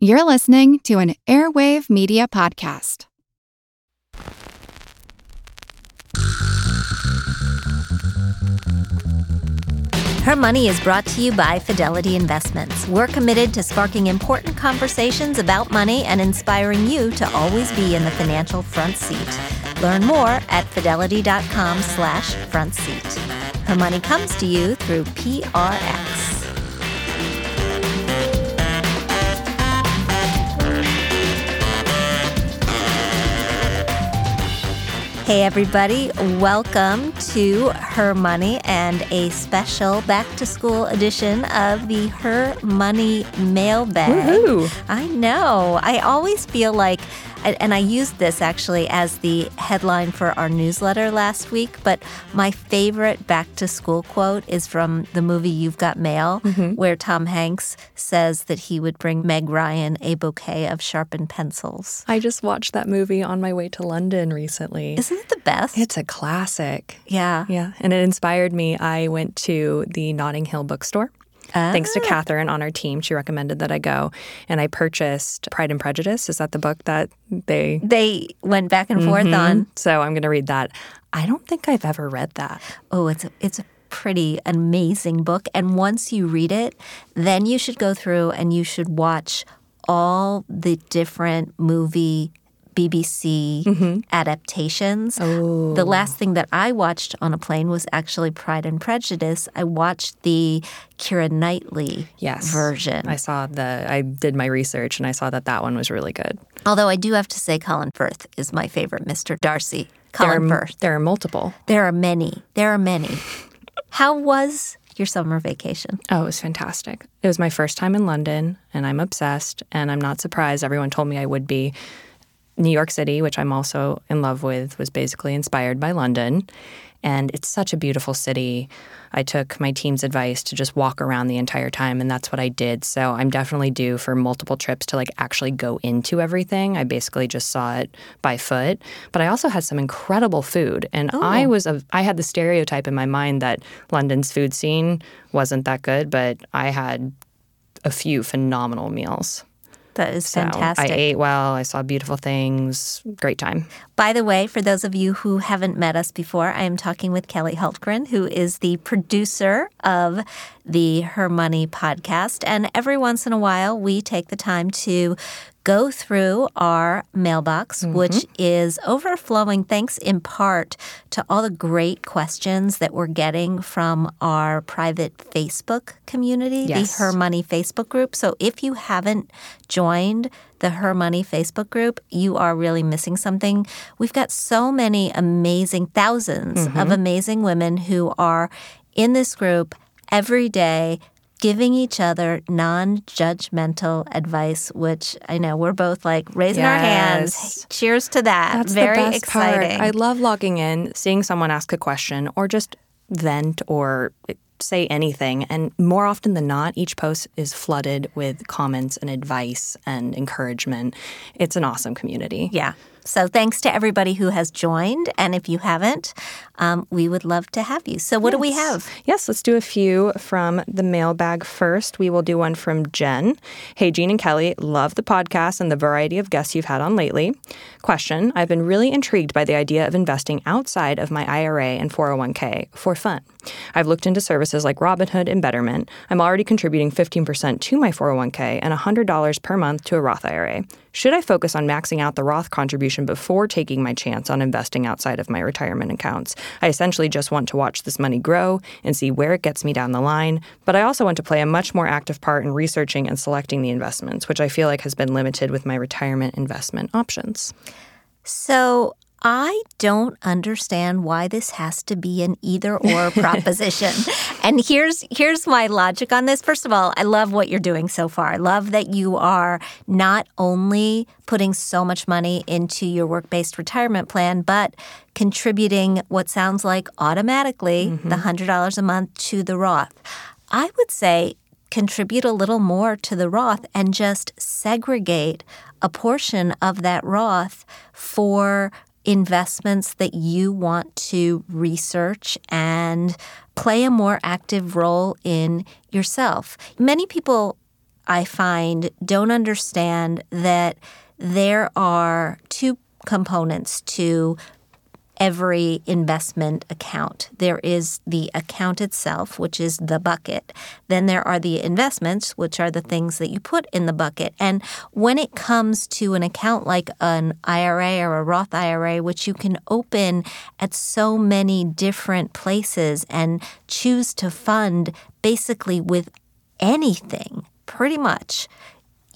You're listening to an Airwave Media Podcast. Her Money is brought to you by Fidelity Investments. We're committed to sparking important conversations about money and inspiring you to always be in the financial front seat. Learn more at fidelity.com slash front seat. Her Money comes to you through PRX. Hey, everybody, welcome to Her Money and a special back to school edition of the Her Money mailbag. Woohoo. I know. I always feel like and I used this actually as the headline for our newsletter last week. But my favorite back to school quote is from the movie You've Got Mail, mm-hmm. where Tom Hanks says that he would bring Meg Ryan a bouquet of sharpened pencils. I just watched that movie on my way to London recently. Isn't it the best? It's a classic. Yeah. Yeah. And it inspired me. I went to the Notting Hill bookstore Ah. Thanks to ah. Catherine on our team, she recommended that I go, and I purchased Pride and Prejudice. Is that the book that they they went back and forth mm-hmm. on? So I'm going to read that. I don't think I've ever read that. Oh, it's a, it's a pretty amazing book, and once you read it, then you should go through and you should watch all the different movie BBC mm-hmm. adaptations. Oh. The last thing that I watched on a plane was actually Pride and Prejudice. I watched the Keira Knightley yes. version. I saw the I did my research and I saw that that one was really good. Although I do have to say Colin Firth is my favorite Mr. Darcy. Colin there are, Firth. There are multiple. There are many. There are many. How was your summer vacation? Oh, it was fantastic. It was my first time in London and I'm obsessed and I'm not surprised everyone told me I would be. New York City, which I'm also in love with, was basically inspired by London. And it's such a beautiful city. I took my team's advice to just walk around the entire time, and that's what I did. So I'm definitely due for multiple trips to like actually go into everything. I basically just saw it by foot, but I also had some incredible food. And oh. I was a, I had the stereotype in my mind that London's food scene wasn't that good, but I had a few phenomenal meals. That is so fantastic. I ate well. I saw beautiful things. Great time. By the way, for those of you who haven't met us before, I am talking with Kelly Hultgren, who is the producer of the Her Money podcast. And every once in a while, we take the time to go through our mailbox, mm-hmm. which is overflowing thanks in part to all the great questions that we're getting from our private Facebook community, yes. the Her Money Facebook group. So if you haven't joined the Her Money Facebook group, you are really missing something. We've got so many amazing, 1000s mm-hmm. of amazing women who are in this group every day giving each other non judgmental advice, which I know we're both like raising yes. our hands. Cheers to that. That's Very the best exciting. Part. I love logging in, seeing someone ask a question or just vent or eh, say anything. And more often than not, each post is flooded with comments and advice and encouragement. It's an awesome community. Yeah. So thanks to everybody who has joined. And if you haven't, um, we would love to have you. So what yes. do we have? Yes, let's do a few from the mailbag first. We will do one from Jen. Hey, Jean and Kelly, love the podcast and the variety of guests you've had on lately. Question I've been really intrigued by the idea of investing outside of my IRA and 401k for fun. I've looked into services like Robinhood and Betterment. I'm already contributing 15% to my 401k and $100 per month to a Roth IRA. Should I focus on maxing out the Roth contribution before taking my chance on investing outside of my retirement accounts? I essentially just want to watch this money grow and see where it gets me down the line, but I also want to play a much more active part in researching and selecting the investments, which I feel like has been limited with my retirement investment options. So, I don't understand why this has to be an either or proposition. and here's here's my logic on this. First of all, I love what you're doing so far. I love that you are not only putting so much money into your work-based retirement plan, but contributing what sounds like automatically mm-hmm. the $100 a month to the Roth. I would say contribute a little more to the Roth and just segregate a portion of that Roth for investments that you want to research and play a more active role in yourself. Many people I find don't understand that there are two components to every investment account. There is the account itself, which is the bucket. Then there are the investments, which are the things that you put in the bucket. And when it comes to an account like an IRA or a Roth IRA, which you can open at so many different places and choose to fund basically with anything, pretty much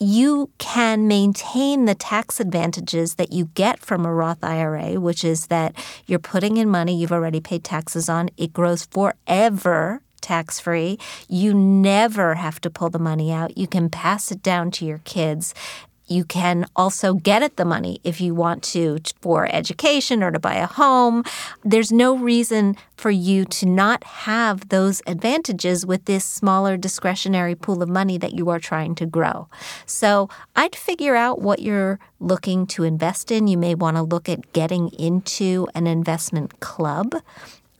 you can maintain the tax advantages that you get from a Roth IRA, which is that you're putting in money you've already paid taxes on. It grows forever tax free. You never have to pull the money out. You can pass it down to your kids. You can also get at the money if you want to for education or to buy a home. There's no reason for you to not have those advantages with this smaller discretionary pool of money that you are trying to grow. So I'd figure out what you're looking to invest in. You may want to look at getting into an investment club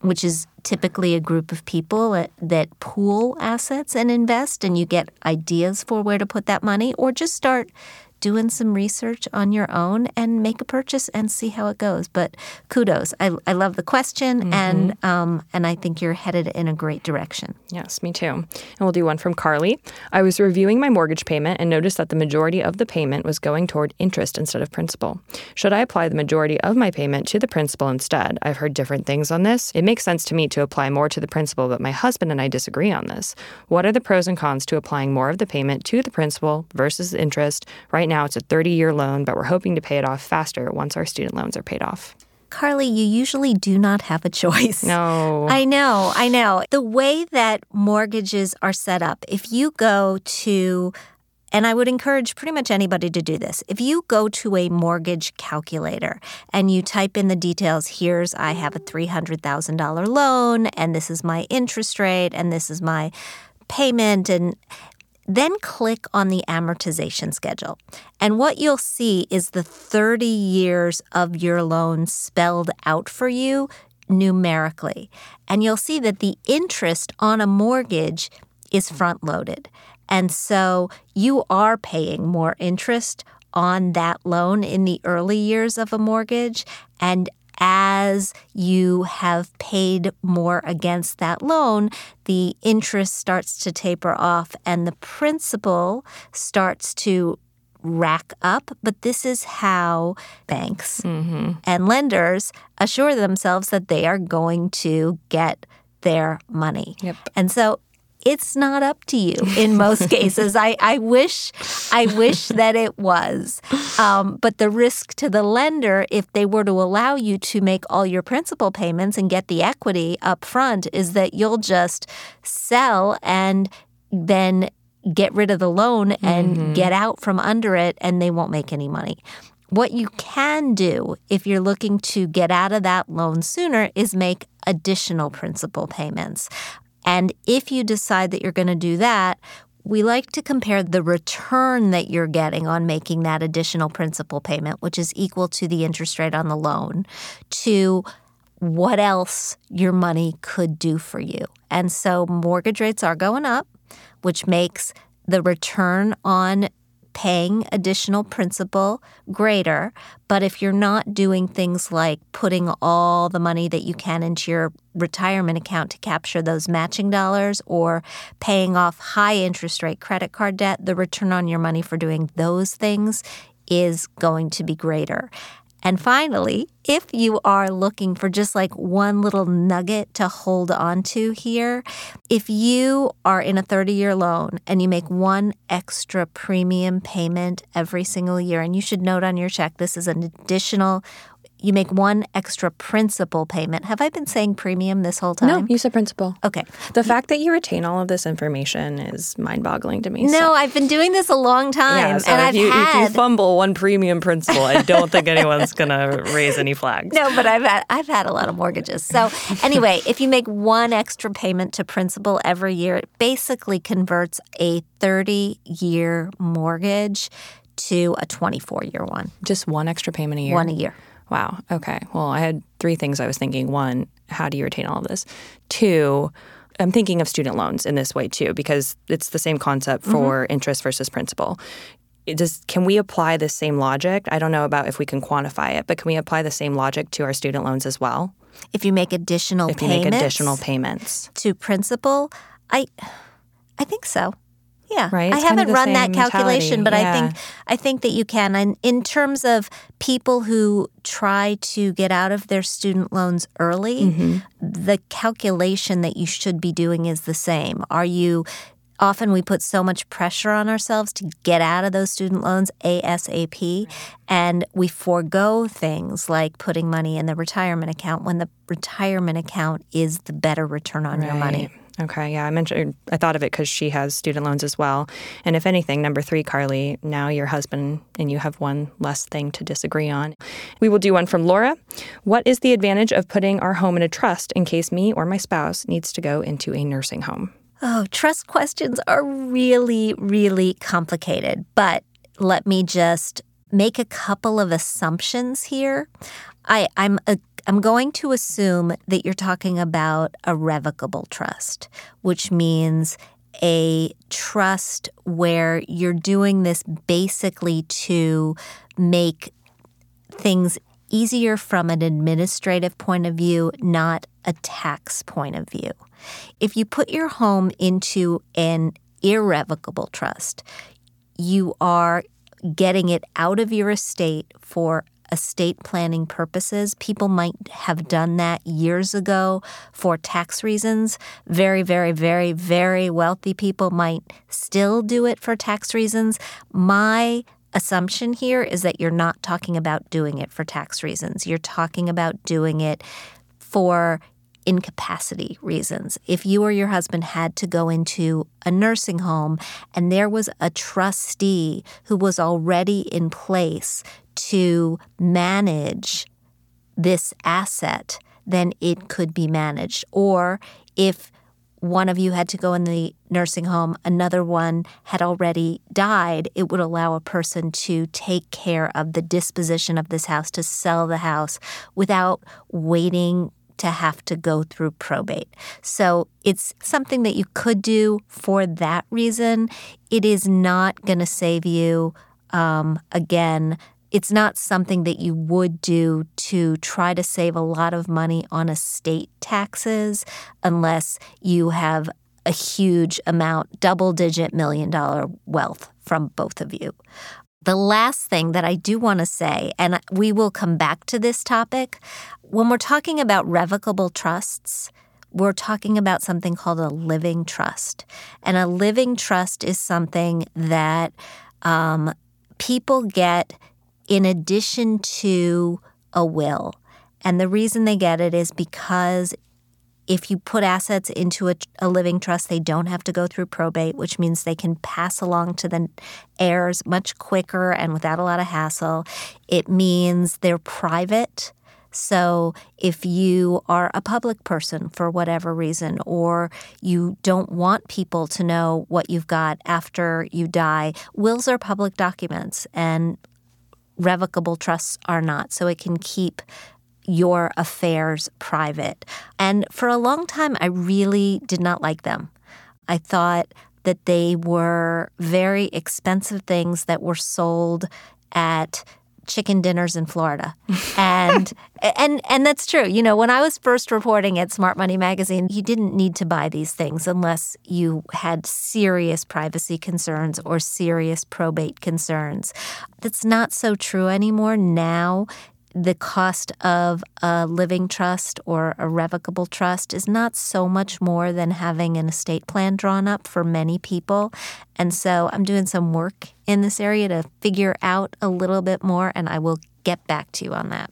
which is typically a group of people that pool assets and invest, and you get ideas for where to put that money, or just start doing some research on your own and make a purchase and see how it goes. But kudos. I, I love the question mm-hmm. and um, and I think you're headed in a great direction. Yes, me too. And we'll do one from Carly. I was reviewing my mortgage payment and noticed that the majority of the payment was going toward interest instead of principal. Should I apply the majority of my payment to the principal instead? I've heard different things on this. It makes sense to me to apply more to the principal, but my husband and I disagree on this. What are the pros and cons to applying more of the payment to the principal versus interest? Right now it's a 30 year loan, but we're hoping to pay it off faster once our student loans are paid off. Carly, you usually do not have a choice. No. I know, I know. The way that mortgages are set up, if you go to and I would encourage pretty much anybody to do this. If you go to a mortgage calculator and you type in the details, here's I have a $300,000 loan, and this is my interest rate, and this is my payment, and then click on the amortization schedule. And what you'll see is the 30 years of your loan spelled out for you numerically. And you'll see that the interest on a mortgage is front loaded. And so you are paying more interest on that loan in the early years of a mortgage. And as you have paid more against that loan, the interest starts to taper off and the principal starts to rack up. But this is how banks mm-hmm. and lenders assure themselves that they are going to get their money. Yep. And so it's not up to you in most cases. I, I wish I wish that it was. Um, but the risk to the lender, if they were to allow you to make all your principal payments and get the equity up front, is that you'll just sell and then get rid of the loan and mm-hmm. get out from under it and they won't make any money. What you can do if you're looking to get out of that loan sooner is make additional principal payments. And if you decide that you're going to do that, we like to compare the return that you're getting on making that additional principal payment, which is equal to the interest rate on the loan, to what else your money could do for you. And so mortgage rates are going up, which makes the return on paying additional principal greater. But if you're not doing things like putting all the money that you can into your retirement account to capture those matching dollars or paying off high interest rate credit card debt, the return on your money for doing those things is going to be greater. And finally, if you are looking for just like one little nugget to hold on to here, if you are in a 30 year loan and you make one extra premium payment every single year, and you should note on your check this is an additional you make one extra principal payment. Have I been saying premium this whole time? No, you said principal. Okay. The fact that you retain all of this information is mind boggling to me. No, so. I've been doing this a long time. Yeah, so and if, I've you, had... if you fumble one premium principal, I don't think anyone's going to raise any flags. No, but I've had, I've had a lot of mortgages. So, anyway, if you make one extra payment to principal every year, it basically converts a 30 year mortgage to a 24 year one. Just one extra payment a year? One a year. Wow. Okay. Well, I had three things I was thinking. One, how do you retain all of this? Two, I'm thinking of student loans in this way too, because it's the same concept mm-hmm. for interest versus principal. It does can we apply the same logic? I don't know about if we can quantify it, but can we apply the same logic to our student loans as well? If you make additional If you payments make additional payments. to principal, I I think so. Yeah. Right? I It's kind of haven't run that calculation, mentality. but I think I think that you can. And in terms of people who try to get out of their student loans early, Mm-hmm. the calculation that you should be doing is the same. Are you often we put so much pressure on ourselves to get out of those student loans ASAP and we forego things like putting money in the retirement account when the retirement account is the better return on your money. Okay, yeah, I mentioned er, I thought of it because she has student loans as well. And if anything, number three, Carly, now your husband and you have one less thing to disagree on. We will do one from Laura. What is the advantage of putting our home in a trust in case me or my spouse needs to go into a nursing home? Oh, trust questions are really, really complicated. But let me just make a couple of assumptions here. I, I'm a, I'm going to assume that you're talking about a revocable trust, which means a trust where you're doing this basically to make things easier from an administrative point of view, not a tax point of view. If you put your home into an irrevocable trust, you are getting it out of your estate for estate planning purposes. People might have done that years ago for tax reasons. Very, very, very, very wealthy people might still do it for tax reasons. My assumption here is that you're not talking about doing it for tax reasons. You're talking about doing it for incapacity reasons. If you or your husband had to go into a nursing home and there was a trustee who was already in place to manage this asset, then it could be managed. Or if one of you had to go in the nursing home, another one had already died, it would allow a person to take care of the disposition of this house, to sell the house without waiting to have to go through probate. So it's something that you could do for that reason. It is not going to save you, um, again, it's not something that you would do to try to save a lot of money on estate taxes unless you have a huge amount, double digit million dollar wealth from both of you. The last thing that I do want to say, and we will come back to this topic, when we're talking about revocable trusts, we're talking about something called a living trust. And a living trust is something that um, people get in addition to a will. And the reason they get it is because if you put assets into a, a, living trust, they don't have to go through probate, which means they can pass along to the heirs much quicker and without a lot of hassle. It means they're private. So if you are a public person for whatever reason, or you don't want people to know what you've got after you die, wills are public documents and revocable trusts are not. So it can keep your affairs private. And for a long time, I really did not like them. I thought that they were very expensive things that were sold at chicken dinners in Florida. And and and that's true. You know, when I was first reporting at Smart Money magazine, you didn't need to buy these things unless you had serious privacy concerns or serious probate concerns. That's not so true anymore now the cost of a living trust or a revocable trust is not so much more than having an estate plan drawn up for many people. And so I'm doing some work in this area to figure out a little bit more, and I will get back to you on that.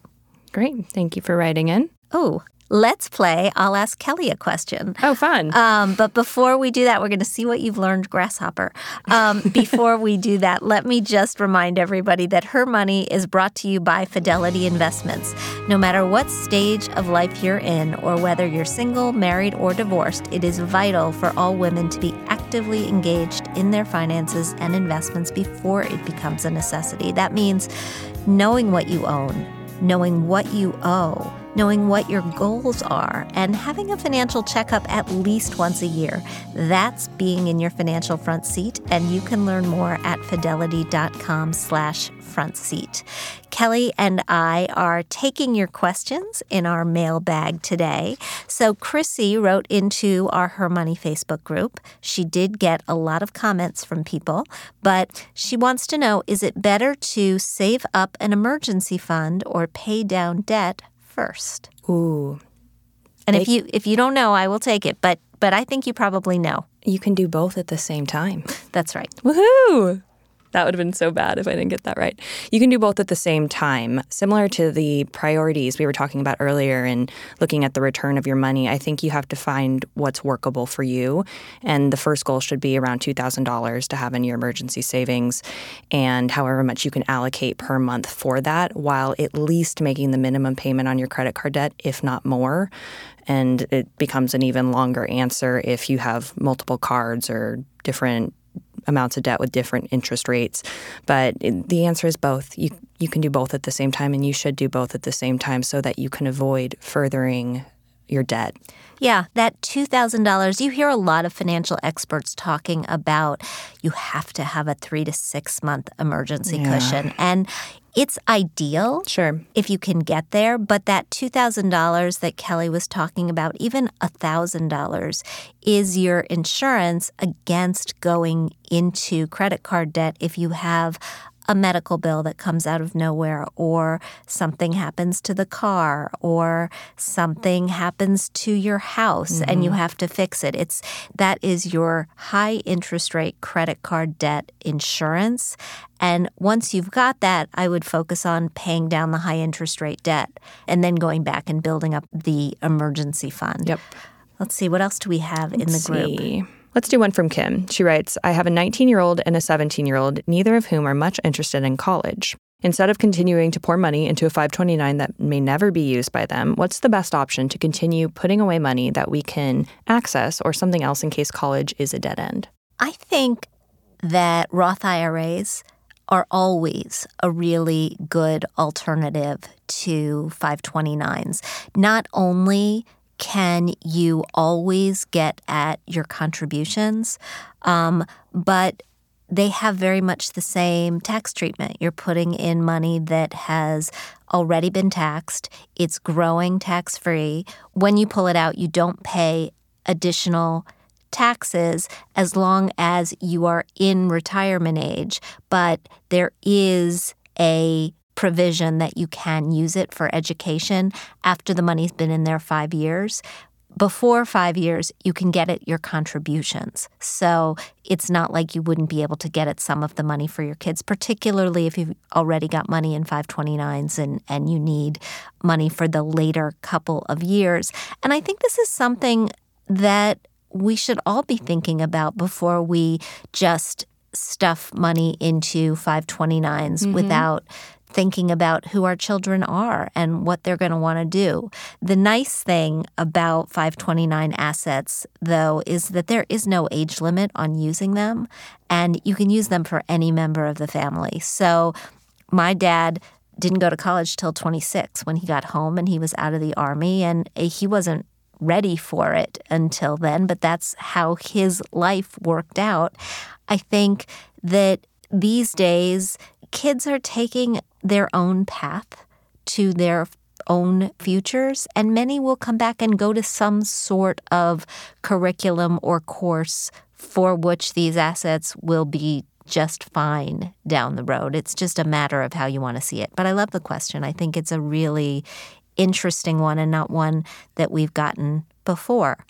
Great. Thank you for writing in. Oh, let's play. I'll ask Kelly a question. Oh, fun. Um, but before we do that, we're going to see what you've learned, Grasshopper. Um, before we do that, let me just remind everybody that Her Money is brought to you by Fidelity Investments. No matter what stage of life you're in, or whether you're single, married, or divorced, it is vital for all women to be actively engaged in their finances and investments before it becomes a necessity. That means knowing what you own, knowing what you owe knowing what your goals are, and having a financial checkup at least once a year. That's being in your financial front seat, and you can learn more at fidelity.com slash front seat. Kelly and I are taking your questions in our mailbag today. So Chrissy wrote into our Her Money Facebook group. She did get a lot of comments from people, but she wants to know is it better to save up an emergency fund or pay down debt first? Ooh. And if you if you don't know, I will take it, but but I think you probably know. You can do both at the same time. That's right. Woohoo! That would have been so bad if I didn't get that right. You can do both at the same time. Similar to the priorities we were talking about earlier and looking at the return of your money, I think you have to find what's workable for you. And the first goal should be around $2,000 to have in your emergency savings and however much you can allocate per month for that while at least making the minimum payment on your credit card debt, if not more. And it becomes an even longer answer if you have multiple cards or different amounts of debt with different interest rates. But the answer is both. You you can do both at the same time, and you should do both at the same time so that you can avoid furthering your debt. Yeah, that $2,000. You hear a lot of financial experts talking about you have to have a three to six month emergency Yeah. cushion. And it's ideal Sure. if you can get there, but that $2,000 that Kelly was talking about, even $1,000, is your insurance against going into credit card debt if you have a medical bill that comes out of nowhere, or something happens to the car, or something happens to your house and you mm-hmm. have to fix it. It's that is your high interest rate credit card debt insurance. And once you've got that, I would focus on paying down the high interest rate debt and then going back and building up the emergency fund. Yep. Let's see, what else do we have in the group? See. Let's do one from Kim. She writes I have a 19 year old and a 17 year old, neither of whom are much interested in college. Instead of continuing to pour money into a 529 that may never be used by them, what's the best option to continue putting away money that we can access or something else in case college is a dead end? I think that Roth IRAs are always a really good alternative to 529s. Not only can you always get at your contributions, um, but they have very much the same tax treatment. You're putting in money that has already been taxed, it's growing tax free. When you pull it out, you don't pay additional taxes as long as you are in retirement age, but there is a provision that you can use it for education after the money's been in there five years. Before five years, you can get it your contributions. So it's not like you wouldn't be able to get at some of the money for your kids, particularly if you've already got money in 529s and, and you need money for the later couple of years. And I think this is something that we should all be thinking about before we just stuff money into 529s mm-hmm. without thinking about who our children are and what they're going to want to do. The nice thing about 529 assets, though, is that there is no age limit on using them, and you can use them for any member of the family. So, my dad didn't go to college till 26 when he got home and he was out of the army, and eh, he wasn't ready for it until then, but that's how his life worked out. I think that these days, kids are taking their own path to their own futures, and many will come back and go to some sort of curriculum or course for which these assets will be just fine down the road. It's just a matter of how you want to see it. But I love the question. I think it's a really interesting one and not one that we've gotten before.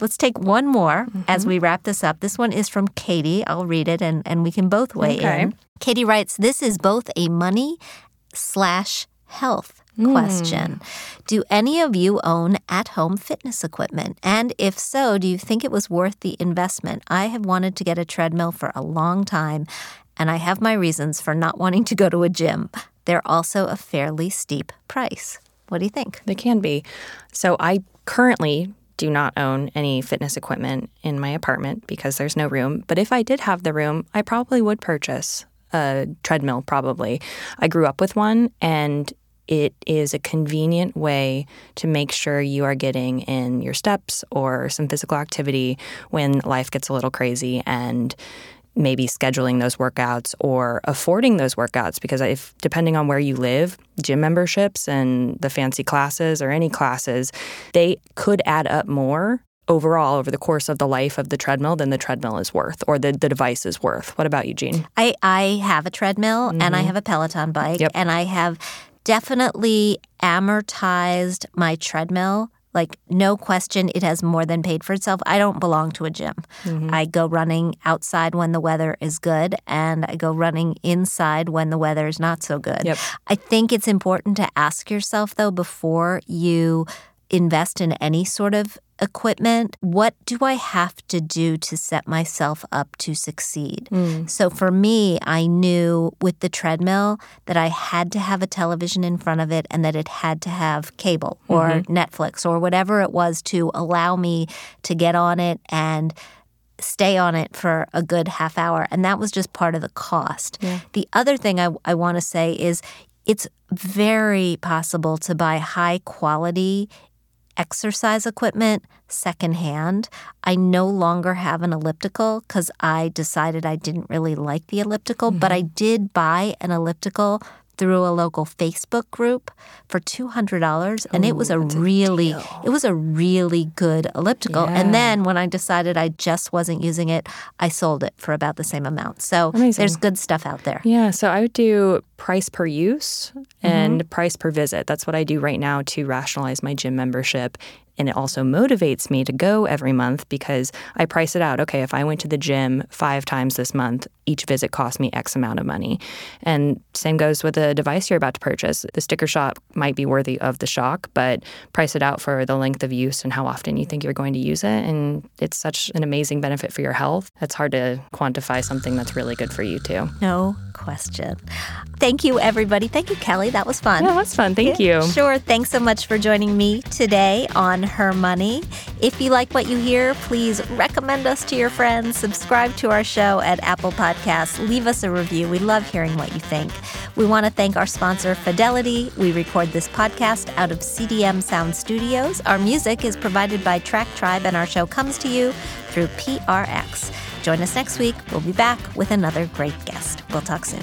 Let's take one more as mm-hmm. we wrap this up. This one is from Katie. I'll read it and, and we can both weigh Okay. in. Katie writes This is both a money slash health hmm. question. Do any of you own at home fitness equipment? And if so, do you think it was worth the investment? I have wanted to get a treadmill for a long time, and I have my reasons for not wanting to go to a gym. They're also a fairly steep price. What do you think? They can be. So I currently do not own any fitness equipment in my apartment because there's no room. But if I did have the room, I probably would purchase a treadmill, probably. I grew up with one and it is a convenient way to make sure you are getting in your steps or some physical activity when life gets a little crazy and maybe scheduling those workouts or affording those workouts because if depending on where you live gym memberships and the fancy classes or any classes they could add up more overall over the course of the life of the treadmill than the treadmill is worth or the, the device is worth what about you jean I, I have a treadmill mm-hmm. and I have a Peloton bike yep. and I have definitely amortized my treadmill like, no question, it has more than paid for itself. I don't belong to a gym. Mm-hmm. I go running outside when the weather is good, and I go running inside when the weather is not so good. Yep. I think it's important to ask yourself, though, before you invest in any sort of equipment, what do I have to do to set myself up to succeed? Mm. So for me, I knew with the treadmill that I had to have a television in front of it and that it had to have cable or mm-hmm. Netflix or whatever it was to allow me to get on it and stay on it for a good half hour. And that was just part of the cost. Yeah. The other thing I, I want to say is it's very possible to buy high quality exercise equipment secondhand. I no longer have an elliptical because I decided I didn't really like the elliptical, mm-hmm. but I did buy an elliptical through a local Facebook group for $200 and it was a really a it was a really good elliptical. Yeah. And then when I decided I just wasn't using it, I sold it for about the same amount. So Amazing. there's good stuff out there. Yeah, so I would do price per use and mm-hmm. price per visit. That's what I do right now to rationalize my gym membership and it also motivates me to go every month because I price it out. Okay, if I went to the gym five times this month, each visit cost me X amount of money. And same goes with the device you're about to purchase. The sticker shock might be worthy of the shock, but price it out for the length of use and how often you think you're going to use it. And it's such an amazing benefit for your health. It's hard to quantify something that's really good for you too. No question. Thank you, everybody. Thank you, Kelly. That was fun. Yeah, was fun. Thank yeah, you. Sure. Thanks so much for joining me today on Her Money. If you like what you hear, please recommend us to your friends, subscribe to our show at Apple Podcasts, leave us a review. We love hearing what you think. We want to thank our sponsor, Fidelity. We record this podcast out of CDM Sound Studios. Our music is provided by Track Tribe, and our show comes to you through PRX. Join us next week. We'll be back with another great guest. We'll talk soon.